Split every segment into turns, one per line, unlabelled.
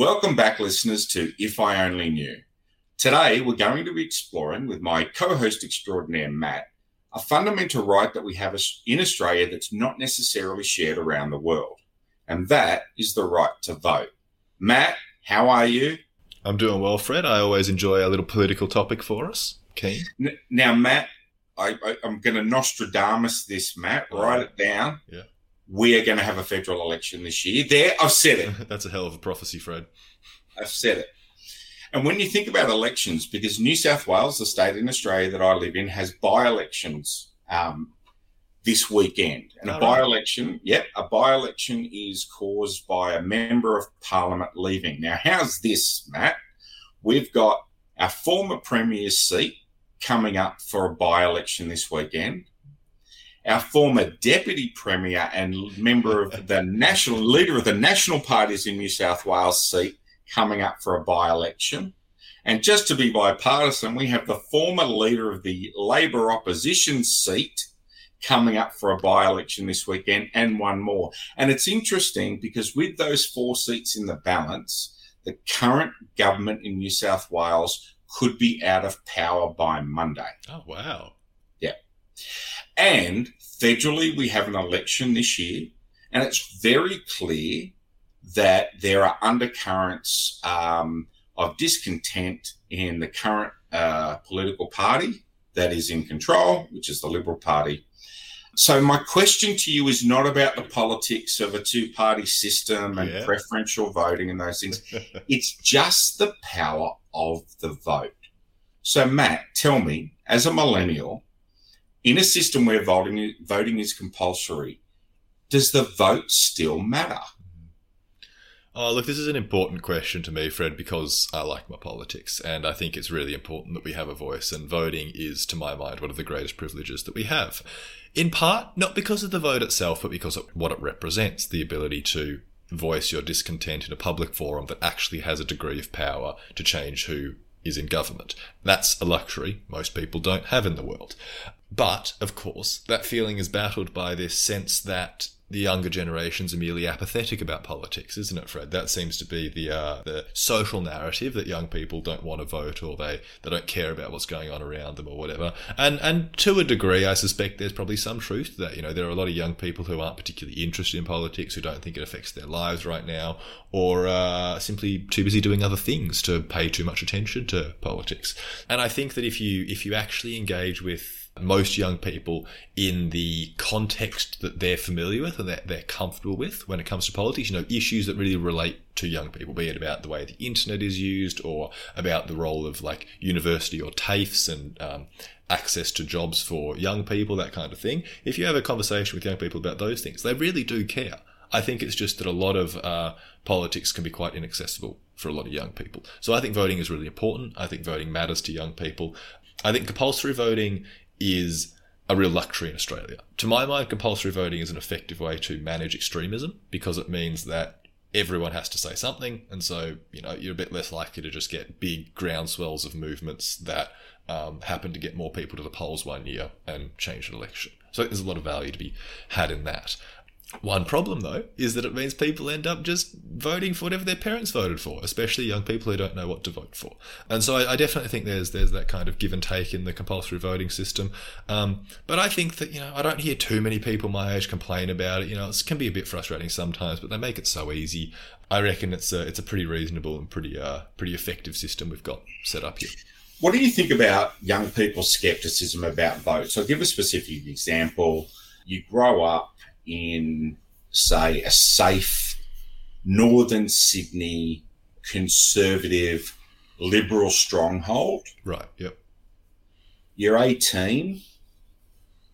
Welcome back, listeners, to If I Only Knew. Today, we're going to be exploring with my co host extraordinaire, Matt, a fundamental right that we have in Australia that's not necessarily shared around the world, and that is the right to vote. Matt, how are you?
I'm doing well, Fred. I always enjoy a little political topic for us. Keen.
Now, Matt, I, am going to Nostradamus this, Matt. Write it down.
Yeah
we are going to have a federal election this year. There, I've said it.
That's a hell of a prophecy, Fred.
I've said it. And when you think about elections, because New South Wales, the state in Australia that I live in, has by elections um, this weekend. And a by election, yep, a by election is caused by a member of parliament leaving. Now, how's this, Matt? We've got our former premier's seat coming up for a by election this weekend our former deputy premier and member of the national leader of the national parties in New South Wales seat coming up for a by election. And just to be bipartisan, we have the former leader of the Labor opposition seat coming up for a by election this weekend and one more. And it's interesting because with those four seats in the balance, the current government in New South Wales could be out of power by Monday.
Oh, wow.
And federally, we have an election this year, and it's very clear that there are undercurrents um, of discontent in the current uh, political party that is in control, which is the Liberal Party. So, my question to you is not about the politics of a two party system and yeah. preferential voting and those things. it's just the power of the vote. So, Matt, tell me, as a millennial, in a system where voting voting is compulsory, does the vote still matter?
Oh, look, this is an important question to me, Fred, because I like my politics, and I think it's really important that we have a voice, and voting is, to my mind, one of the greatest privileges that we have. In part, not because of the vote itself, but because of what it represents the ability to voice your discontent in a public forum that actually has a degree of power to change who is in government. That's a luxury most people don't have in the world. But, of course, that feeling is battled by this sense that the younger generations are merely apathetic about politics, isn't it, Fred? That seems to be the uh, the social narrative that young people don't want to vote or they, they don't care about what's going on around them or whatever. And and to a degree, I suspect there's probably some truth to that. You know, there are a lot of young people who aren't particularly interested in politics, who don't think it affects their lives right now, or uh, simply too busy doing other things to pay too much attention to politics. And I think that if you if you actually engage with most young people in the context that they're familiar with and that they're comfortable with when it comes to politics. You know, issues that really relate to young people, be it about the way the internet is used or about the role of like university or TAFEs and um, access to jobs for young people, that kind of thing. If you have a conversation with young people about those things, they really do care. I think it's just that a lot of uh, politics can be quite inaccessible for a lot of young people. So I think voting is really important. I think voting matters to young people. I think compulsory voting is a real luxury in Australia. To my mind, compulsory voting is an effective way to manage extremism because it means that everyone has to say something, and so you know you're a bit less likely to just get big groundswells of movements that um, happen to get more people to the polls one year and change an election. So there's a lot of value to be had in that. One problem, though, is that it means people end up just voting for whatever their parents voted for, especially young people who don't know what to vote for. And so I, I definitely think there's there's that kind of give and take in the compulsory voting system. Um, but I think that you know I don't hear too many people my age complain about it. You know, it can be a bit frustrating sometimes, but they make it so easy. I reckon it's a it's a pretty reasonable and pretty uh pretty effective system we've got set up here.
What do you think about young people's skepticism about votes? So, give a specific example. You grow up in, say, a safe northern Sydney conservative liberal stronghold.
Right, yep.
You're 18,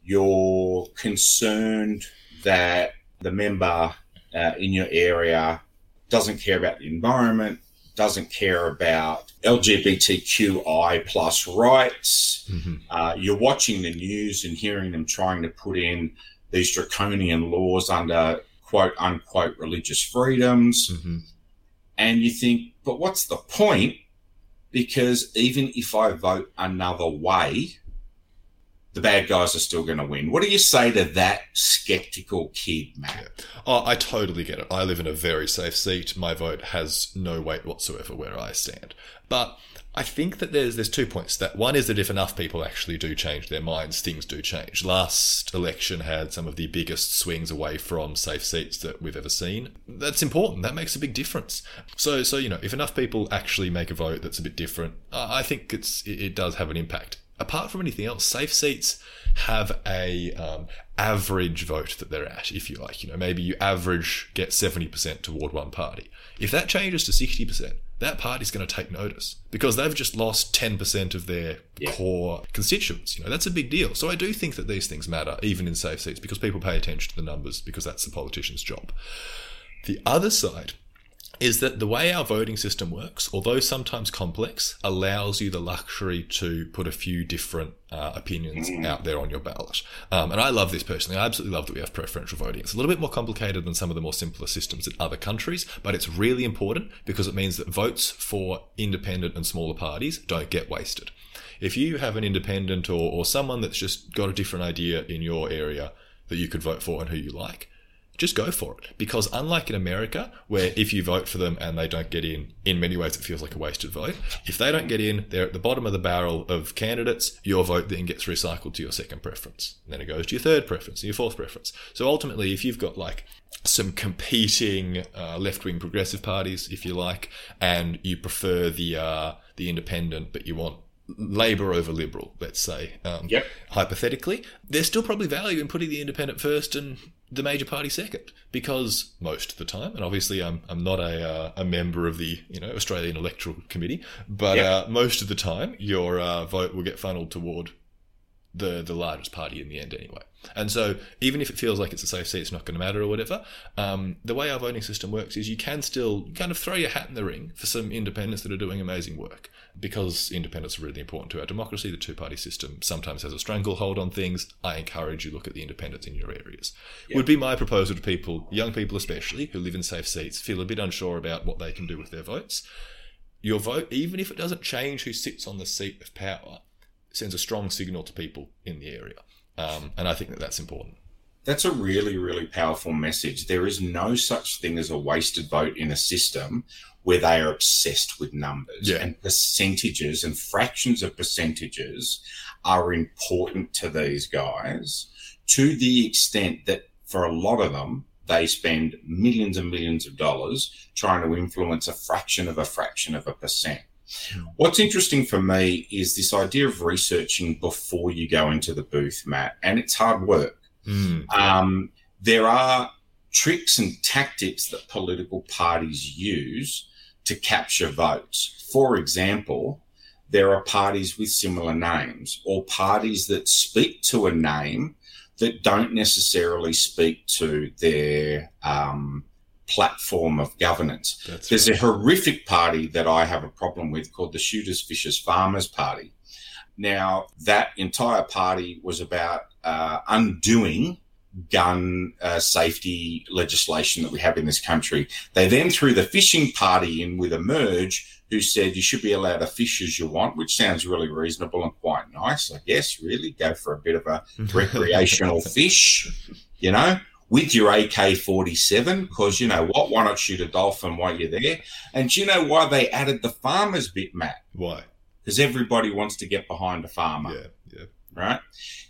you're concerned that the member uh, in your area doesn't care about the environment, doesn't care about LGBTQI plus rights. Mm-hmm. Uh, you're watching the news and hearing them trying to put in these draconian laws under quote unquote religious freedoms. Mm-hmm. And you think, but what's the point? Because even if I vote another way, the bad guys are still going to win. What do you say to that skeptical kid, Matt?
Yeah. Oh, I totally get it. I live in a very safe seat. My vote has no weight whatsoever where I stand. But I think that there's there's two points. That one is that if enough people actually do change their minds, things do change. Last election had some of the biggest swings away from safe seats that we've ever seen. That's important. That makes a big difference. So so you know, if enough people actually make a vote that's a bit different, I think it's it, it does have an impact. Apart from anything else, safe seats have a um, average vote that they're at, if you like. You know, maybe you average get seventy percent toward one party. If that changes to sixty percent that party's going to take notice because they've just lost 10% of their yeah. core constituents. You know, that's a big deal. So I do think that these things matter, even in safe seats, because people pay attention to the numbers because that's the politician's job. The other side is that the way our voting system works, although sometimes complex, allows you the luxury to put a few different uh, opinions mm. out there on your ballot. Um, and I love this personally. I absolutely love that we have preferential voting. It's a little bit more complicated than some of the more simpler systems in other countries, but it's really important because it means that votes for independent and smaller parties don't get wasted. If you have an independent or, or someone that's just got a different idea in your area that you could vote for and who you like, just go for it. Because unlike in America, where if you vote for them and they don't get in, in many ways it feels like a wasted vote. If they don't get in, they're at the bottom of the barrel of candidates. Your vote then gets recycled to your second preference. And then it goes to your third preference and your fourth preference. So ultimately, if you've got like some competing uh, left-wing progressive parties, if you like, and you prefer the uh, the independent, but you want Labor over Liberal, let's say, um,
yep.
hypothetically, there's still probably value in putting the independent first and the major party second because most of the time, and obviously I'm, I'm not a, uh, a member of the you know Australian Electoral Committee, but yep. uh, most of the time your uh, vote will get funneled toward the the largest party in the end anyway. And so even if it feels like it's a safe seat, it's not going to matter or whatever. Um, the way our voting system works is you can still kind of throw your hat in the ring for some independents that are doing amazing work because independents are really important to our democracy. The two party system sometimes has a stranglehold on things. I encourage you look at the independents in your areas. Would be my proposal to people, young people especially, who live in safe seats, feel a bit unsure about what they can do with their votes. Your vote, even if it doesn't change who sits on the seat of power, sends a strong signal to people in the area. Um, and I think that that's important.
That's a really, really powerful message. There is no such thing as a wasted vote in a system where they are obsessed with numbers
yeah.
and percentages and fractions of percentages are important to these guys to the extent that for a lot of them, they spend millions and millions of dollars trying to influence a fraction of a fraction of a percent. What's interesting for me is this idea of researching before you go into the booth, Matt, and it's hard work.
Mm.
Um, there are tricks and tactics that political parties use to capture votes. For example, there are parties with similar names or parties that speak to a name that don't necessarily speak to their um, platform of governance.
That's
There's
right.
a horrific party that I have a problem with called the Shooters, Fishers, Farmers Party. Now, that entire party was about uh, undoing gun uh, safety legislation that we have in this country. They then threw the fishing party in with a merge who said you should be allowed to fish as you want, which sounds really reasonable and quite nice, I guess, really. Go for a bit of a recreational fish, you know with your AK 47 because you know what? Why not shoot a dolphin while you're there? And do you know why they added the farmers bit, Matt?
Why?
Because everybody wants to get behind a farmer.
Yeah, yeah.
Right?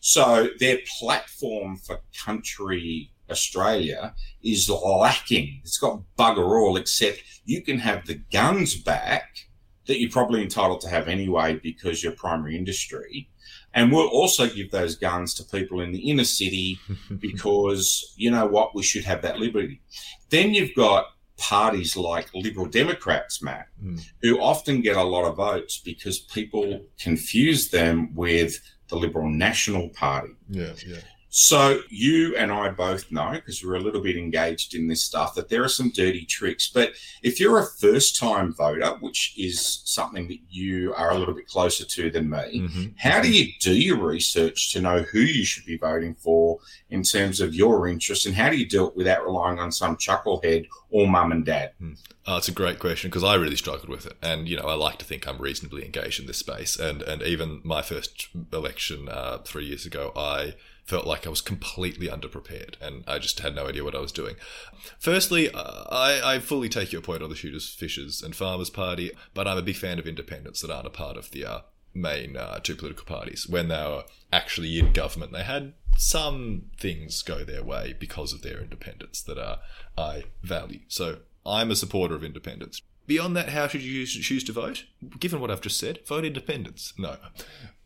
So their platform for country Australia is lacking. It's got bugger all, except you can have the guns back that you're probably entitled to have anyway because you're primary industry and we'll also give those guns to people in the inner city because, you know what, we should have that liberty. Then you've got parties like Liberal Democrats, Matt,
mm.
who often get a lot of votes because people confuse them with the Liberal National Party.
Yeah, yeah.
So you and I both know, because we're a little bit engaged in this stuff, that there are some dirty tricks. But if you're a first time voter, which is something that you are a little bit closer to than me, mm-hmm. how do you do your research to know who you should be voting for in terms of your interests? And how do you do it without relying on some chucklehead or mum and dad?
Oh, it's a great question because I really struggled with it. And, you know, I like to think I'm reasonably engaged in this space. And, and even my first election uh, three years ago, I felt like I was completely underprepared and I just had no idea what I was doing. Firstly, uh, I, I fully take your point on the Shooters, Fishers, and Farmers Party, but I'm a big fan of independents that aren't a part of the uh, main uh, two political parties. When they were actually in government, they had some things go their way because of their independence that uh, I value. So I'm a supporter of independents. Beyond that, how should you choose to vote? Given what I've just said, vote independents. No.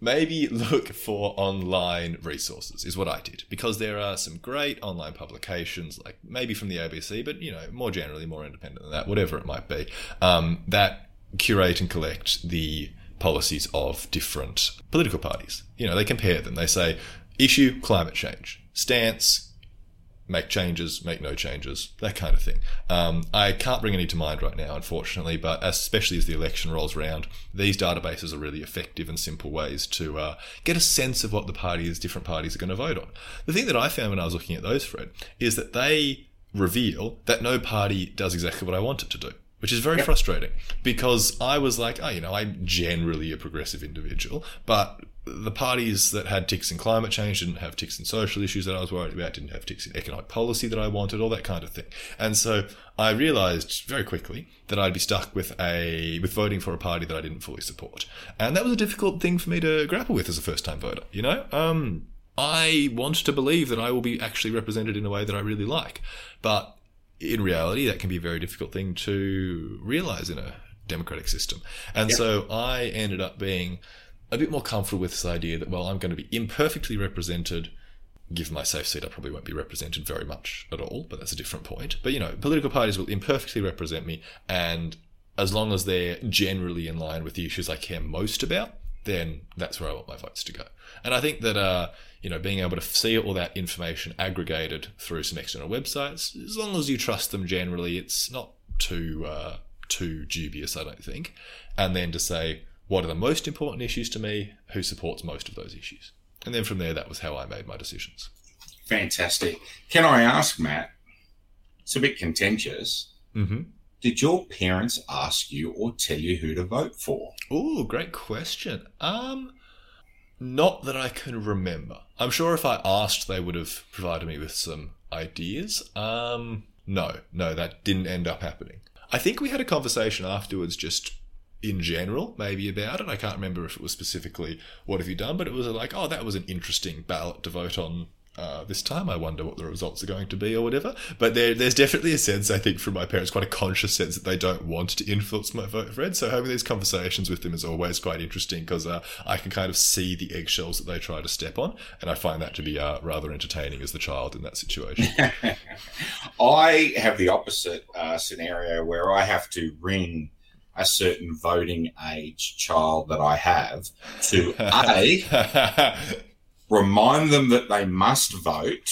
Maybe look for online resources, is what I did, because there are some great online publications, like maybe from the ABC, but you know, more generally, more independent than that, whatever it might be, um, that curate and collect the policies of different political parties. You know, they compare them. They say, issue climate change, stance make changes, make no changes, that kind of thing. Um, I can't bring any to mind right now, unfortunately, but especially as the election rolls around, these databases are really effective and simple ways to uh, get a sense of what the parties, different parties, are going to vote on. The thing that I found when I was looking at those, Fred, is that they reveal that no party does exactly what I want it to do which is very yep. frustrating because I was like, oh, you know, I'm generally a progressive individual, but the parties that had ticks in climate change didn't have ticks in social issues that I was worried about, didn't have ticks in economic policy that I wanted, all that kind of thing. And so I realized very quickly that I'd be stuck with a with voting for a party that I didn't fully support. And that was a difficult thing for me to grapple with as a first time voter, you know? Um, I want to believe that I will be actually represented in a way that I really like. But in reality, that can be a very difficult thing to realize in a democratic system. And yep. so I ended up being a bit more comfortable with this idea that, well, I'm going to be imperfectly represented. Given my safe seat, I probably won't be represented very much at all, but that's a different point. But, you know, political parties will imperfectly represent me. And as long as they're generally in line with the issues I care most about, then that's where I want my votes to go. And I think that, uh, you know, being able to see all that information aggregated through some external websites, as long as you trust them generally, it's not too, uh, too dubious, I don't think. And then to say, what are the most important issues to me, who supports most of those issues. And then from there, that was how I made my decisions.
Fantastic. Can I ask, Matt? It's a bit contentious.
Mm-hmm.
Did your parents ask you or tell you who to vote for?
Oh, great question. Um, not that I can remember. I'm sure if I asked, they would have provided me with some ideas. Um, no, no, that didn't end up happening. I think we had a conversation afterwards, just in general, maybe about it. I can't remember if it was specifically what have you done, but it was like, oh, that was an interesting ballot to vote on uh, this time. I wonder what the results are going to be or whatever. But there, there's definitely a sense, I think, from my parents, quite a conscious sense that they don't want to influence my vote Fred. So having these conversations with them is always quite interesting because uh, I can kind of see the eggshells that they try to step on. And I find that to be uh, rather entertaining as the child in that situation.
I have the opposite uh, scenario where I have to ring a certain voting age child that I have to A, remind them that they must vote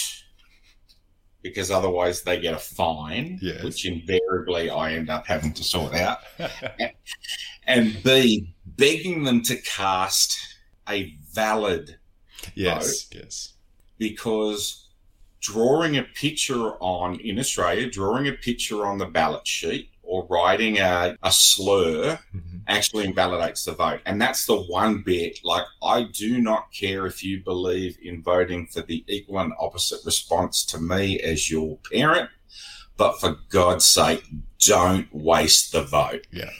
because otherwise they get a fine,
yes.
which invariably I end up having to sort out. and B, begging them to cast a valid
yes,
vote.
Yes.
Because drawing a picture on, in Australia, drawing a picture on the ballot sheet or writing a, a slur mm-hmm. actually invalidates the vote. And that's the one bit, like, I do not care if you believe in voting for the equal and opposite response to me as your parent, but for God's sake, don't waste the vote.
Yeah.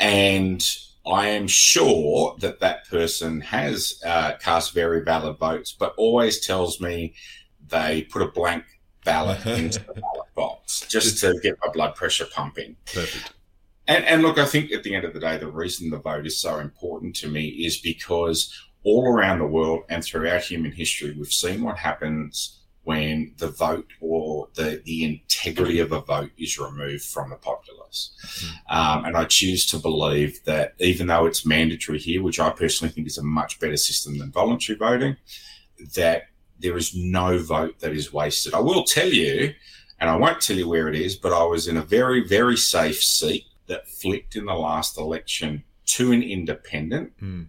And I am sure that that person has uh, cast very valid votes, but always tells me they put a blank ballot into the ballot box just to get my blood pressure pumping.
Perfect.
And, and look, I think at the end of the day, the reason the vote is so important to me is because all around the world and throughout human history, we've seen what happens when the vote or the, the integrity of a vote is removed from the populace. Mm-hmm. Um, and I choose to believe that even though it's mandatory here, which I personally think is a much better system than voluntary voting, that there is no vote that is wasted. I will tell you, and I won't tell you where it is, but I was in a very, very safe seat that flipped in the last election to an independent.
Mm.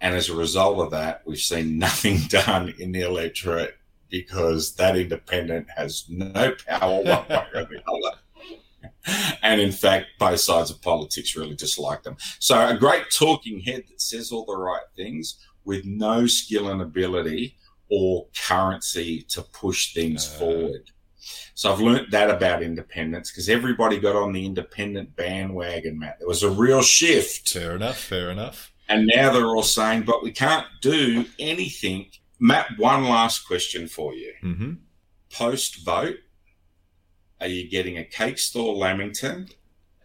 And as a result of that, we've seen nothing done in the electorate because that independent has no power one way or the other. And in fact, both sides of politics really dislike them. So, a great talking head that says all the right things with no skill and ability or currency to push things
No.
forward. So, I've learnt that about independents because everybody got on the independent bandwagon, Matt. There was a real shift.
Fair enough. Fair enough.
And now they're all saying, but we can't do anything. Matt, one last question for you.
hmm
Post vote, are you getting a cake store Lamington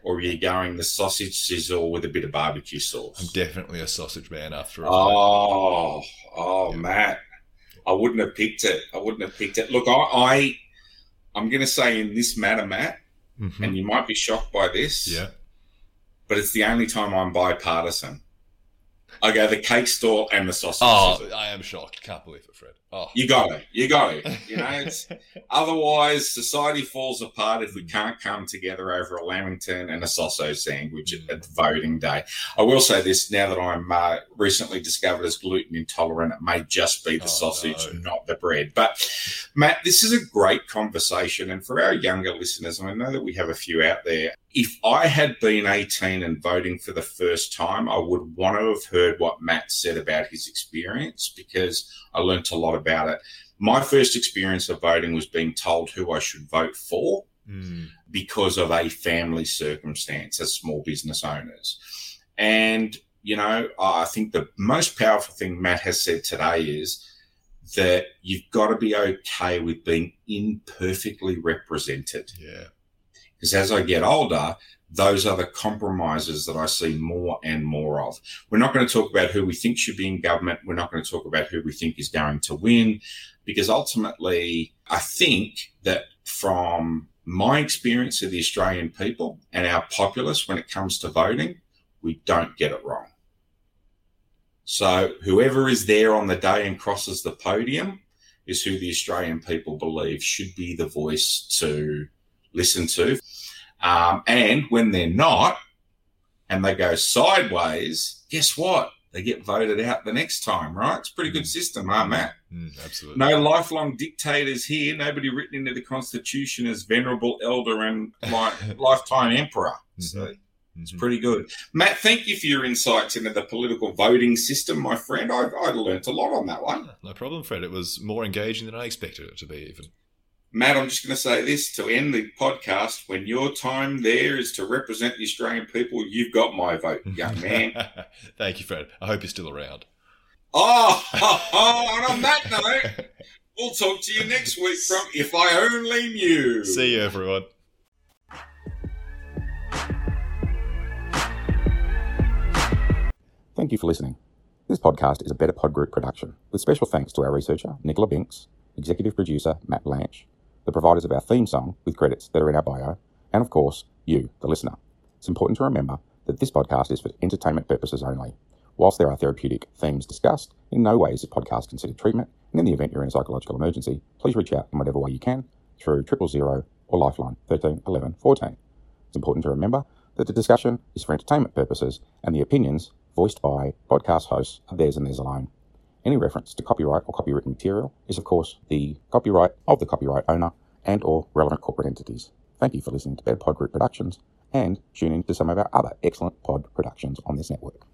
or are you going the sausage sizzle with a bit of barbecue sauce?
I'm definitely a sausage man after a vote.
Oh, oh,
Yeah.
Matt, I wouldn't have picked it. I wouldn't have picked it. Look, I, I I'm going to say in this matter, Matt,
Mhm.
and you might be shocked by this,
Yeah.
but it's the only time I'm bipartisan. I go the cake store and the sausage
Oh. I am shocked. Can't believe it, Fred. Oh.
You got to, you got to. You know, it's, otherwise society falls apart if we can't come together over a lamington and a sausage sandwich at, at voting day. I will say this: now that I'm uh, recently discovered as gluten intolerant, it may just be the
Oh,
sausage,
no.
not the bread. But Matt, this is a great conversation, and for our younger listeners, and I know that we have a few out there. If I had been 18 and voting for the first time, I would want to have heard what Matt said about his experience because I learnt a lot about it. My first experience of voting was being told who I should vote for
Mm.
because of a family circumstance as small business owners. And, you know, I think the most powerful thing Matt has said today is that you've got to be okay with being imperfectly represented.
Yeah.
Because as I get older, those are the compromises that I see more and more of. We're not going to talk about who we think should be in government. We're not going to talk about who we think is going to win, because ultimately, I think that from my experience of the Australian people and our populace when it comes to voting, we don't get it wrong. So whoever is there on the day and crosses the podium is who the Australian people believe should be the voice to listen to. Um, and when they're not, and they go sideways, guess what? They get voted out the next time, right? It's a pretty good system, huh, Matt?
Mm, absolutely.
No lifelong dictators here. Nobody written into the Constitution as venerable elder and li- lifetime emperor. So it's
Mhm.
pretty good. Matt, thank you for your insights into the political voting system, my friend. I, I learnt a lot on that one.
No problem, Fred. It was more engaging than I expected it to be, even.
Matt, I'm just going to say this to end the podcast. When your time there is to represent the Australian people, you've got my vote, young man.
Thank you, Fred. I hope you're still around.
oh, oh, oh, and on that note, we'll talk to you next week from If I Only Knew.
See you, everyone.
Thank you for listening. This podcast is a Better Pod Group production, with special thanks to our researcher, Nicola Binks, executive producer, Matt Blanche, the providers of our theme song, with credits that are in our bio, and of course, you, the listener. It's important to remember that this podcast is for entertainment purposes only. Whilst there are therapeutic themes discussed, in no way is this podcast considered treatment, and in the event you're in a psychological emergency, please reach out in whatever way you can through triple zero or Lifeline 13 11 14. It's important to remember that the discussion is for entertainment purposes and the opinions voiced by podcast hosts are theirs and theirs alone. Any reference to copyright or copywritten material is of course the copyright of the copyright owner and or relevant corporate entities. Thank you for listening to Bed Pod Group Productions and tune in to some of our other excellent pod productions on this network.